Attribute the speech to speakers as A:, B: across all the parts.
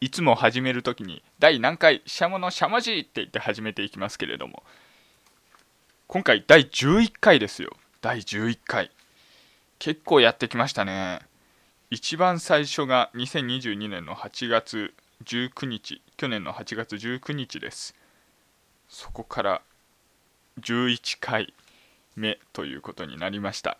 A: いつも始めるときに第何回シャモのしゃもじって言って始めていきますけれども今回第11回ですよ。第11回。結構やってきましたね。一番最初が2022年の8月19日去年の8月19日です。そこから11回目ということになりました。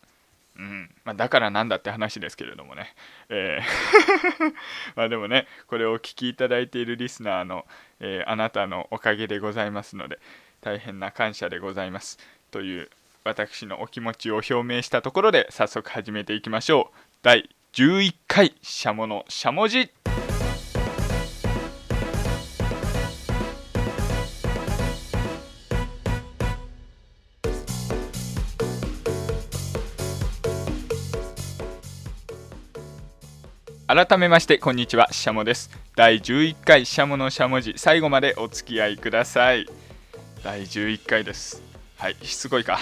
A: うん。まあ、だからなんだって話ですけれどもね、えー。まあでもねこれをお聞きいただいているリスナーの、えー、あなたのおかげでございますので大変な感謝でございます。という私のお気持ちを表明したところで早速始めていきましょう。第11回しゃものしゃもじ改めましてこんにちはしゃもです。第11回しゃものしゃもじ最後までお付き合いください。第11回です。はいすごいか。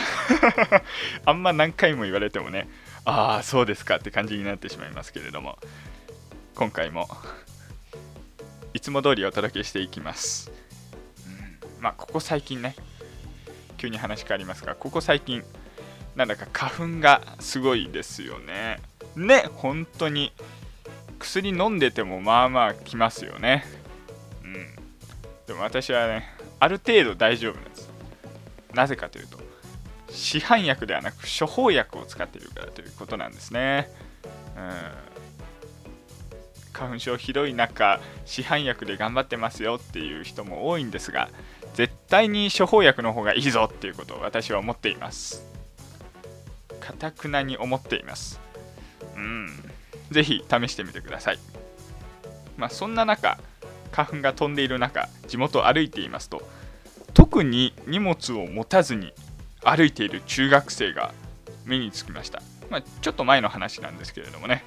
A: あんま何回も言われてもねああそうですかって感じになってしまいますけれども今回もいつも通りお届けしていきます、うん、まあここ最近ね急に話変わりますがここ最近なんだか花粉がすごいですよね。ね本当に。薬飲んでてもまあまあきますよね。うん。でも私はねある程度大丈夫なんです。なぜかというと市販薬ではなく処方薬を使っているからということなんですね。うん。花粉症ひどい中市販薬で頑張ってますよっていう人も多いんですが絶対に処方薬の方がいいぞっていうことを私は思っています。かたくなに思っています。うん。ぜひ試してみてください。まあ、そんな中、花粉が飛んでいる中、地元を歩いていますと、特に荷物を持たずに歩いている中学生が目につきました。まあ、ちょっと前の話なんですけれどもね、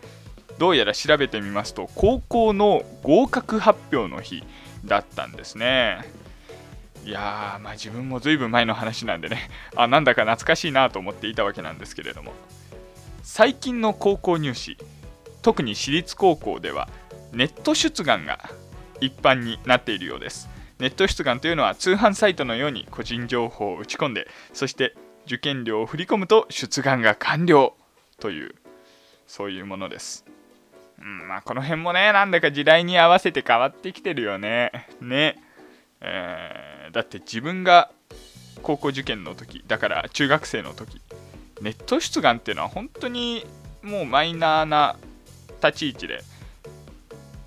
A: どうやら調べてみますと、高校の合格発表の日だったんですね。いやー、まあ自分もずいぶん前の話なんでね、あ、なんだか懐かしいなと思っていたわけなんですけれども、最近の高校入試、特に私立高校ではネット出願が一般になっているようです。ネット出願というのは通販サイトのように個人情報を打ち込んでそして受験料を振り込むと出願が完了というそういうものです、うんまあ、この辺もねなんだか時代に合わせて変わってきてるよね。ね、えー、だって自分が高校受験の時だから中学生の時ネット出願っていうのは本当にもうマイナーな立ち位置で。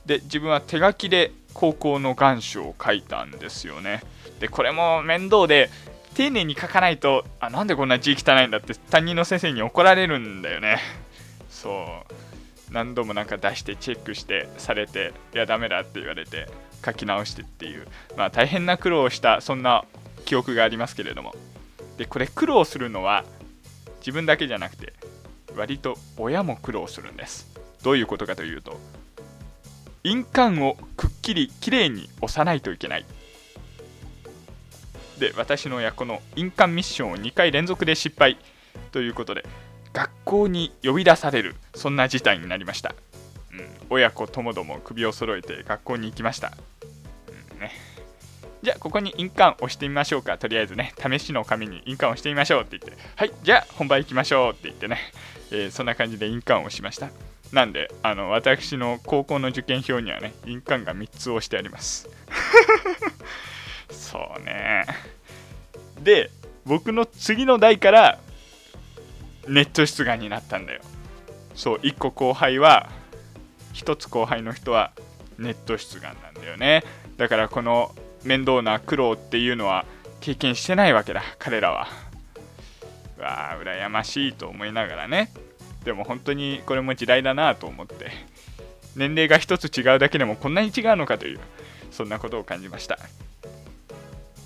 A: で自分は手書きで高校の願書を書いたんですよね。でこれも面倒で丁寧に書かないとあなんでこんな字汚いんだって担任の先生に怒られるんだよね。そう。何度もなんか出してチェックしてされていやダメだって言われて書き直してっていうまあ大変な苦労をしたそんな記憶がありますけれども。でこれ苦労するのは自分だけじゃなくて割と親も苦労するんです。どういうことかというと印鑑をくっきりきれいに押さないといけない。で私の親この印鑑ミッションを2回連続で失敗ということで学校に呼び出されるそんな事態になりました、うん、親子ともども首を揃えて学校に行きました、うんね、じゃあここに印鑑押してみましょうか。とりあえずね試しの紙に印鑑をしてみましょうって言ってはいじゃあ本番行きましょうって言ってね、えー、そんな感じで印鑑を押しました。なんで、あの、私の高校の受験票にはね、印鑑が3つ押してあります。そうね。で、僕の次の代からネット出願になったんだよ。そう、1個後輩は、1つ後輩の人はネット出願なんだよね。だからこの面倒な苦労っていうのは経験してないわけだ、彼らは。うわあ、羨ましいと思いながらね。でも本当にこれも時代だなと思って。年齢が一つ違うだけでもこんなに違うのかというそんなことを感じました。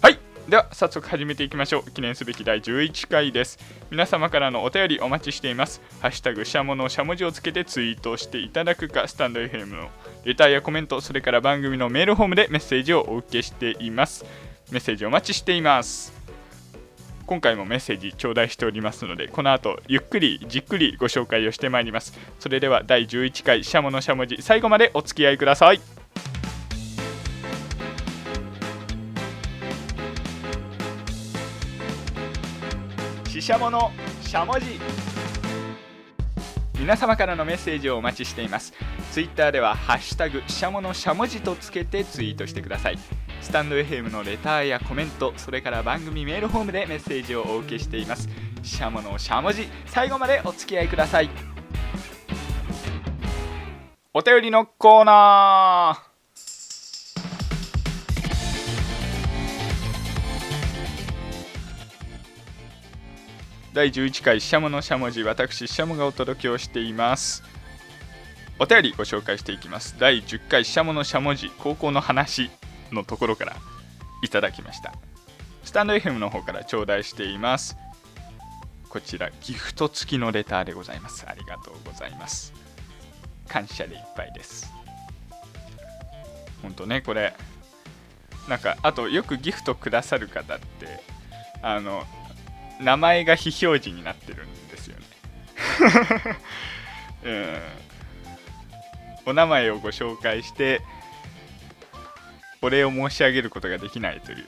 A: はい。では早速始めていきましょう。記念すべき第11回です。皆様からのお便りお待ちしています。ハッシュタグシャモのしゃもじをつけてツイートしていただくかスタンド FM のレターやコメントそれから番組のメールフォームでメッセージをお受けしています。メッセージお待ちしています。今回もメッセージ頂戴しておりますのでこの後ゆっくりじっくりご紹介をしてまいります。それでは第11回シャモのしゃもじ最後までお付き合いください。ししゃものしゃもじ皆様からのメッセージをお待ちしています。ツイッターでは「ハッシュタグしゃものしゃもじ」とつけてツイートしてください。スタンド FM のレターやコメントそれから番組メールフォームでメッセージをお受けしています。しゃものしゃもじ最後までお付き合いください。お便りのコーナー。第11回しゃものしゃもじ私しゃもがお届けをしています。お便りご紹介していきます。第10回しゃものしゃもじ高校の話。のところからいただきました。スタンド FM の方から頂戴しています。こちらギフト付きのレターでございます。ありがとうございます。感謝でいっぱいです。ほんとねこれなんかあとよくギフトくださる方ってあの名前が非表示になってるんですよね。うん。お名前をご紹介してお礼を申し上げることができないという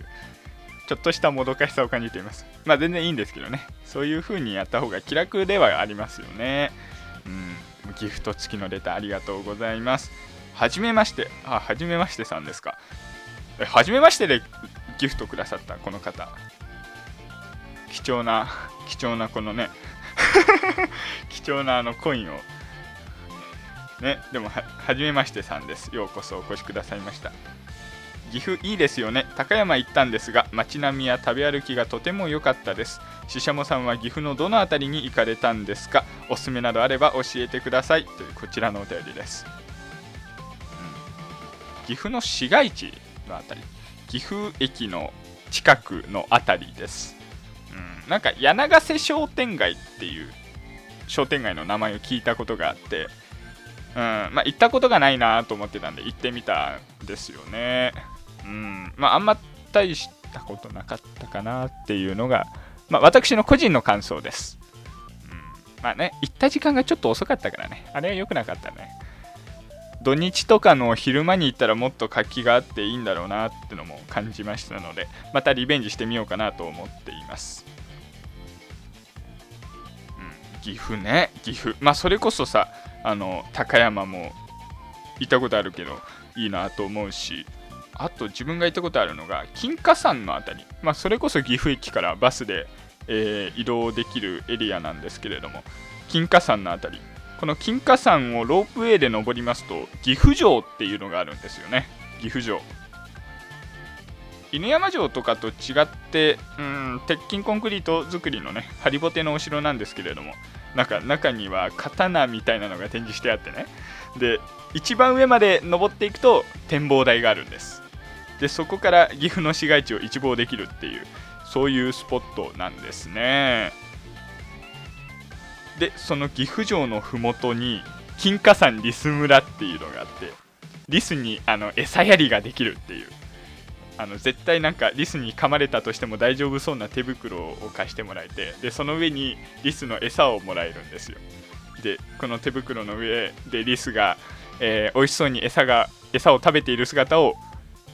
A: ちょっとしたもどかしさを感じています。まあ全然いいんですけどね。そういう風にやった方が気楽ではありますよね。うん。ギフト付きのレターありがとうございます。はじめまして。あはじめましてさんですか。えはじめましてでギフトくださったこの方。貴重な貴重なこのね。貴重なあのコインを。ね。でもははじめましてさんです。ようこそお越しくださいました。岐阜いいですよね。高山行ったんですが街並みや食べ歩きがとても良かったです。ししゃもさんは岐阜のどの辺りに行かれたんですか？おすすめなどあれば教えてください。というこちらのお便りです、うん、岐阜の市街地の辺り。岐阜駅の近くの辺りです。うん、なんか柳ヶ瀬商店街っていう商店街の名前を聞いたことがあって、うん。まあ、行ったことがないなと思ってたんで行ってみたんですよね。うん。まあ、あんま大したことなかったかなっていうのが、まあ、私の個人の感想です。うん、まあね、行った時間がちょっと遅かったからね、あれは良くなかったね。土日とかの昼間に行ったらもっと活気があっていいんだろうなってのも感じましたのでまたリベンジしてみようかなと思っています、うん、岐阜ね。岐阜。まあそれこそさあの高山も行ったことあるけどいいなと思うし。あと自分が行ったことあるのが金華山の辺り。まあそれこそ岐阜駅からバスで、えー、移動できるエリアなんですけれども金華山の辺り。この金華山をロープウェイで登りますと岐阜城っていうのがあるんですよね。岐阜城。犬山城とかと違ってうん鉄筋コンクリート造りのねハリボテのお城なんですけれどもなんか中には刀みたいなのが展示してあってね。で一番上まで登っていくと展望台があるんです。でそこから岐阜の市街地を一望できるっていうそういうスポットなんですね。でその岐阜城の麓に金華山リス村っていうのがあってリスにあの餌やりができるっていう。あの絶対なんかリスに噛まれたとしても大丈夫そうな手袋を貸してもらえてでその上にリスの餌をもらえるんですよ。でこの手袋の上でリスが、えー、美味しそうに餌が餌を食べている姿を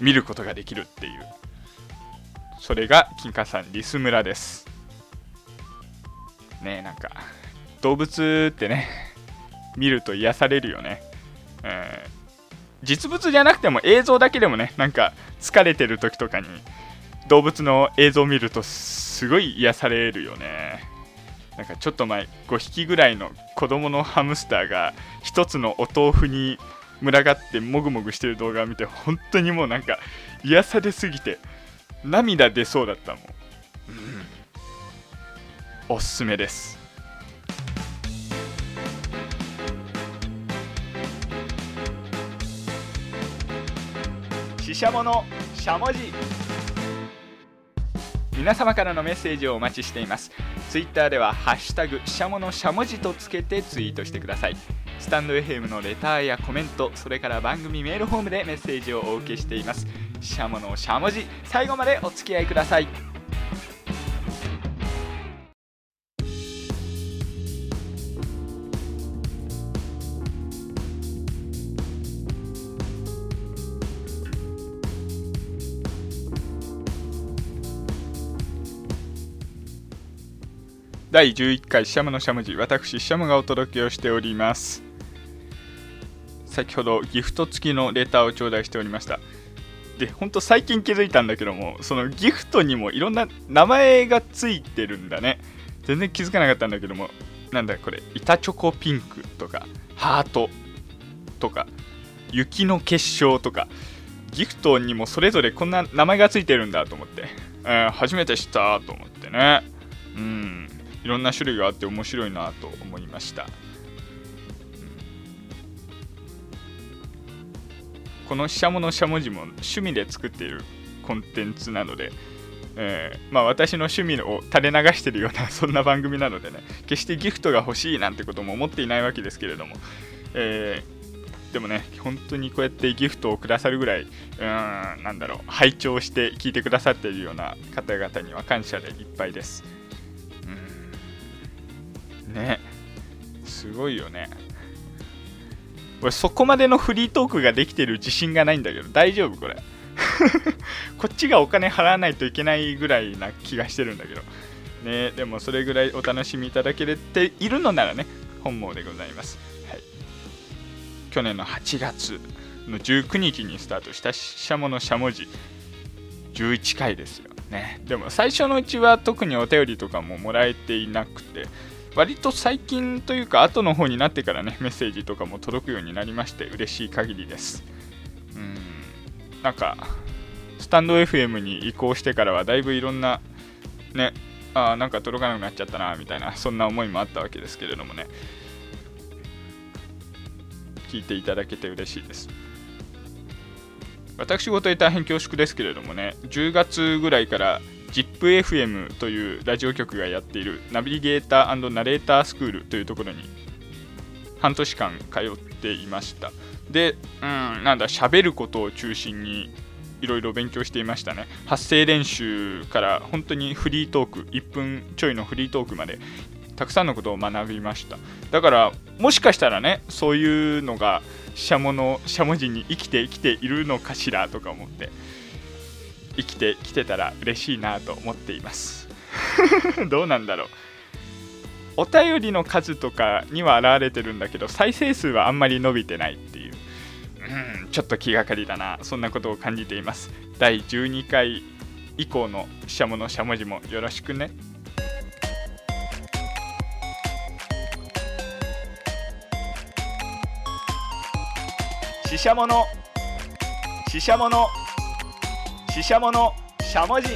A: 見ることができるっていうそれが金華山リス村ですねえなんか動物ってね、見ると癒されるよね。うん、実物じゃなくても映像だけでもね、なんか疲れてる時とかに動物の映像を見るとすごい癒されるよね。なんかちょっと前、5匹ぐらいの子供のハムスターが1つのお豆腐に群がってもぐもぐしてる動画を見て本当にもうなんか癒されすぎて涙出そうだったもん。うん、おすすめです。ししゃものしゃもじ皆様からのメッセージをお待ちしていますツイッターでは「ハッシュタグしゃものしゃもじ」とつけてツイートしてくださいスタンド FM のレターやコメントそれから番組メールフォームでメッセージをお受けしています。しゃものしゃもじ最後までお付き合いください。第11回シャムのしゃもじ私シャムがお届けをしております。先ほどギフト付きのレターを頂戴しておりました。でほんと最近気づいたんだけどもそのギフトにもいろんな名前がついてるんだね。全然気づかなかったんだけどもなんだこれ板チョコピンクとかハートとか雪の結晶とかギフトにもそれぞれこんな名前がついてるんだと思って、えー、初めて知ったと思ってね。うん。いろんな種類があって面白いなと思いました、このしゃものしゃもじも趣味で作っているコンテンツなので、えー、まあ、私の趣味を垂れ流してるような そんな番組なのでね決してギフトが欲しいなんてことも思っていないわけですけれども、えー、でもね本当にこうやってギフトをくださるぐらいうんなんだろう拝聴して聞いてくださっているような方々には感謝でいっぱいです。うん。ね。すごいよね。俺そこまでのフリートークができてる自信がないんだけど大丈夫これ。こっちがお金払わないといけないぐらいな気がしてるんだけど。ねでもそれぐらいお楽しみいただけているのならね本望でございます、はい、去年の8月の19日にスタートしたしゃものしゃもじ11回ですよ。ね。でも最初のうちは特にお便りとかももらえていなくて。割と最近というか後の方になってからねメッセージとかも届くようになりまして嬉しい限りです。うん。なんかスタンド FM に移行してからはだいぶいろんなねああなんか届かなくなっちゃったなみたいなそんな思いもあったわけですけれどもね。聞いていただけて嬉しいです。私事で大変恐縮ですけれどもね10月ぐらいから ZIPFM というラジオ局がやっているナビゲーターナレータースクールというところに半年間通っていました。で、うん、なんだ喋ることを中心にいろいろ勉強していましたね。発声練習から本当にフリートーク1分ちょいのフリートークまでたくさんのことを学びました。だからもしかしたらねそういうのがしゃものしゃもじに生きて生きているのかしらとか思って。生きてきてたら嬉しいなと思っています。どうなんだろう。お便りの数とかには現れてるんだけど再生数はあんまり伸びてないっていう。うんちょっと気がかりだな。そんなことを感じています。第12回以降のしゃものしゃもじもよろしくね。ししゃもの。ししゃもの。ししゃものしゃもじ。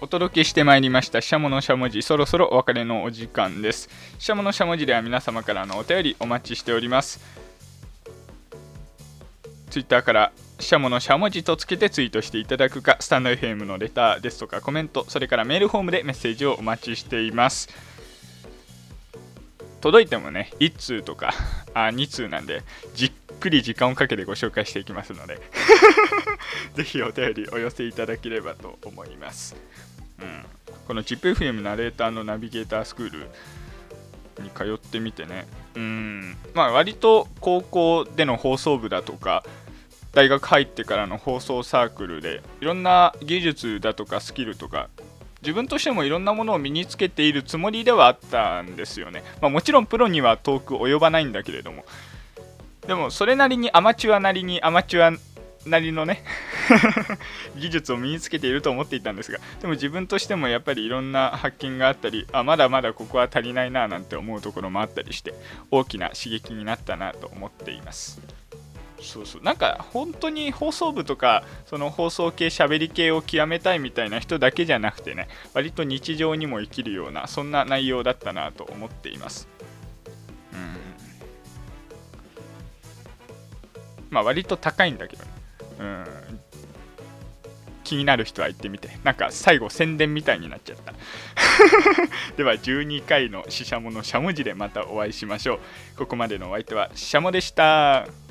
A: お届けしてまいりましたしゃものしゃもじ。そろそろお別れのお時間です。しゃものしゃもじでは皆様からのお便りお待ちしております。ツイッターからしゃものしゃもじとつけてツイートしていただくかスタンド FM のレターですとかコメントそれからメールフォームでメッセージをお待ちしています。届いてもね1通とかあ2通なんでじっくり時間をかけてご紹介していきますので ぜひお便りお寄せいただければと思います、うん、この ZIPFM ナレーターのナビゲータースクールに通ってみてね。うん。まあ割と高校での放送部だとか大学入ってからの放送サークルでいろんな技術だとかスキルとか自分としてもいろんなものを身につけているつもりではあったんですよね。まあ、もちろんプロには遠く及ばないんだけれども。でもそれなりにアマチュアなりにアマチュアなりのね 技術を身につけていると思っていたんですがでも自分としてもやっぱりいろんな発見があったりあまだまだここは足りないななんて思うところもあったりして大きな刺激になったなと思っています。そうそう。なんか本当に放送部とかその放送系しゃべり系を極めたいみたいな人だけじゃなくてね割と日常にも生きるようなそんな内容だったなと思っています。うん。まあ割と高いんだけどね。うん。気になる人は行ってみて。なんか最後宣伝みたいになっちゃった。では12回のししゃものしゃもじでまたお会いしましょう。ここまでのお相手はししゃもでした。